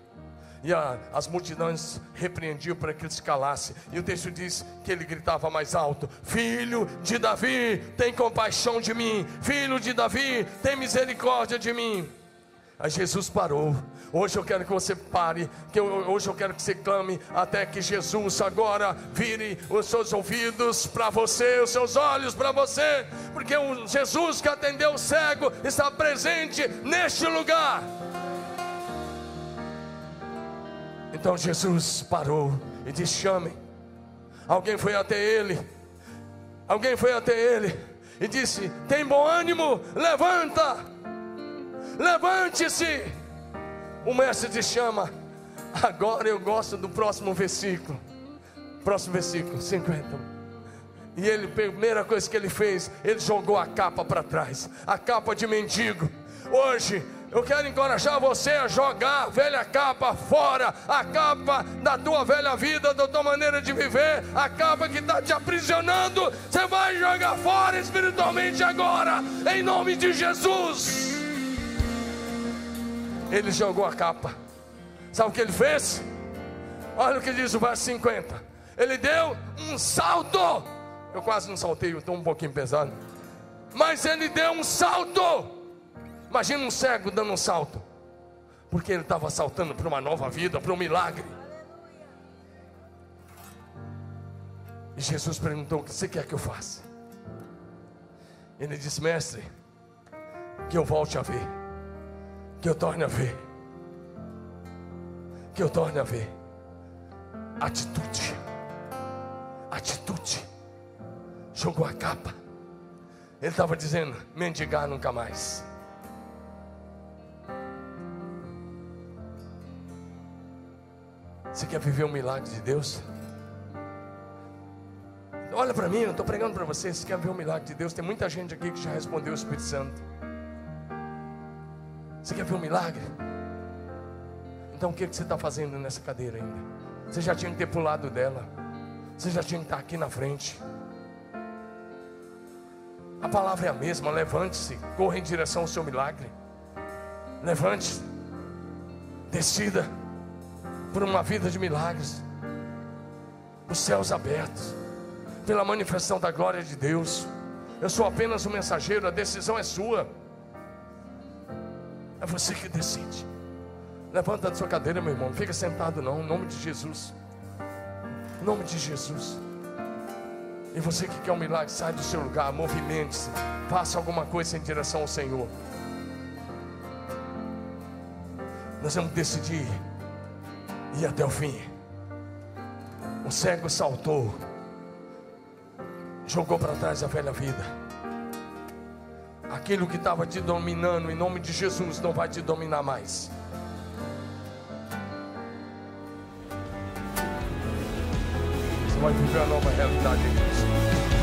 E a, as multidões repreendiam para que ele se calasse. E o texto diz que ele gritava mais alto: Filho de Davi, tem compaixão de mim. Filho de Davi, tem misericórdia de mim. Aí Jesus parou. Hoje eu quero que você pare, que eu, hoje eu quero que você clame até que Jesus agora vire os seus ouvidos para você, os seus olhos para você, porque o Jesus que atendeu o cego está presente neste lugar. Então Jesus parou e disse: Chamem. Alguém foi até ele. Alguém foi até ele e disse: Tem bom ânimo, levanta, levante-se. O mestre te chama. Agora eu gosto do próximo versículo. Próximo versículo, 50. E ele, primeira coisa que ele fez, ele jogou a capa para trás, a capa de mendigo. Hoje eu quero encorajar você a jogar a velha capa fora, a capa da tua velha vida, da tua maneira de viver, a capa que está te aprisionando. Você vai jogar fora espiritualmente agora, em nome de Jesus. Ele jogou a capa. Sabe o que ele fez? Olha o que diz o verso 50. Ele deu um salto. Eu quase não saltei, estou um pouquinho pesado. Mas ele deu um salto Imagina um cego dando um salto, porque ele estava saltando para uma nova vida, para um milagre. E Jesus perguntou: O que você quer que eu faça? Ele disse: Mestre, que eu volte a ver, que eu torne a ver, que eu torne a ver. Atitude, atitude. Jogou a capa. Ele estava dizendo: mendigar nunca mais. Você quer viver um milagre de Deus? Olha para mim, eu estou pregando para você. Você quer ver um milagre de Deus? Tem muita gente aqui que já respondeu o Espírito Santo. Você quer ver um milagre? Então o que, que você está fazendo nessa cadeira ainda? Você já tinha que ter pulado dela. Você já tinha que estar aqui na frente. A palavra é a mesma. Levante-se, corra em direção ao seu milagre. Levante-se, decida por uma vida de milagres, os céus abertos, pela manifestação da glória de Deus. Eu sou apenas um mensageiro, a decisão é sua. É você que decide. Levanta da sua cadeira, meu irmão. Não fica sentado, não. Em nome de Jesus. Em nome de Jesus. E você que quer um milagre, sai do seu lugar, movimente-se. Faça alguma coisa em direção ao Senhor. Nós vamos decidir e até o fim. O cego saltou, jogou para trás a velha vida. Aquilo que estava te dominando, em nome de Jesus, não vai te dominar mais. Você vai viver a nova realidade em Cristo.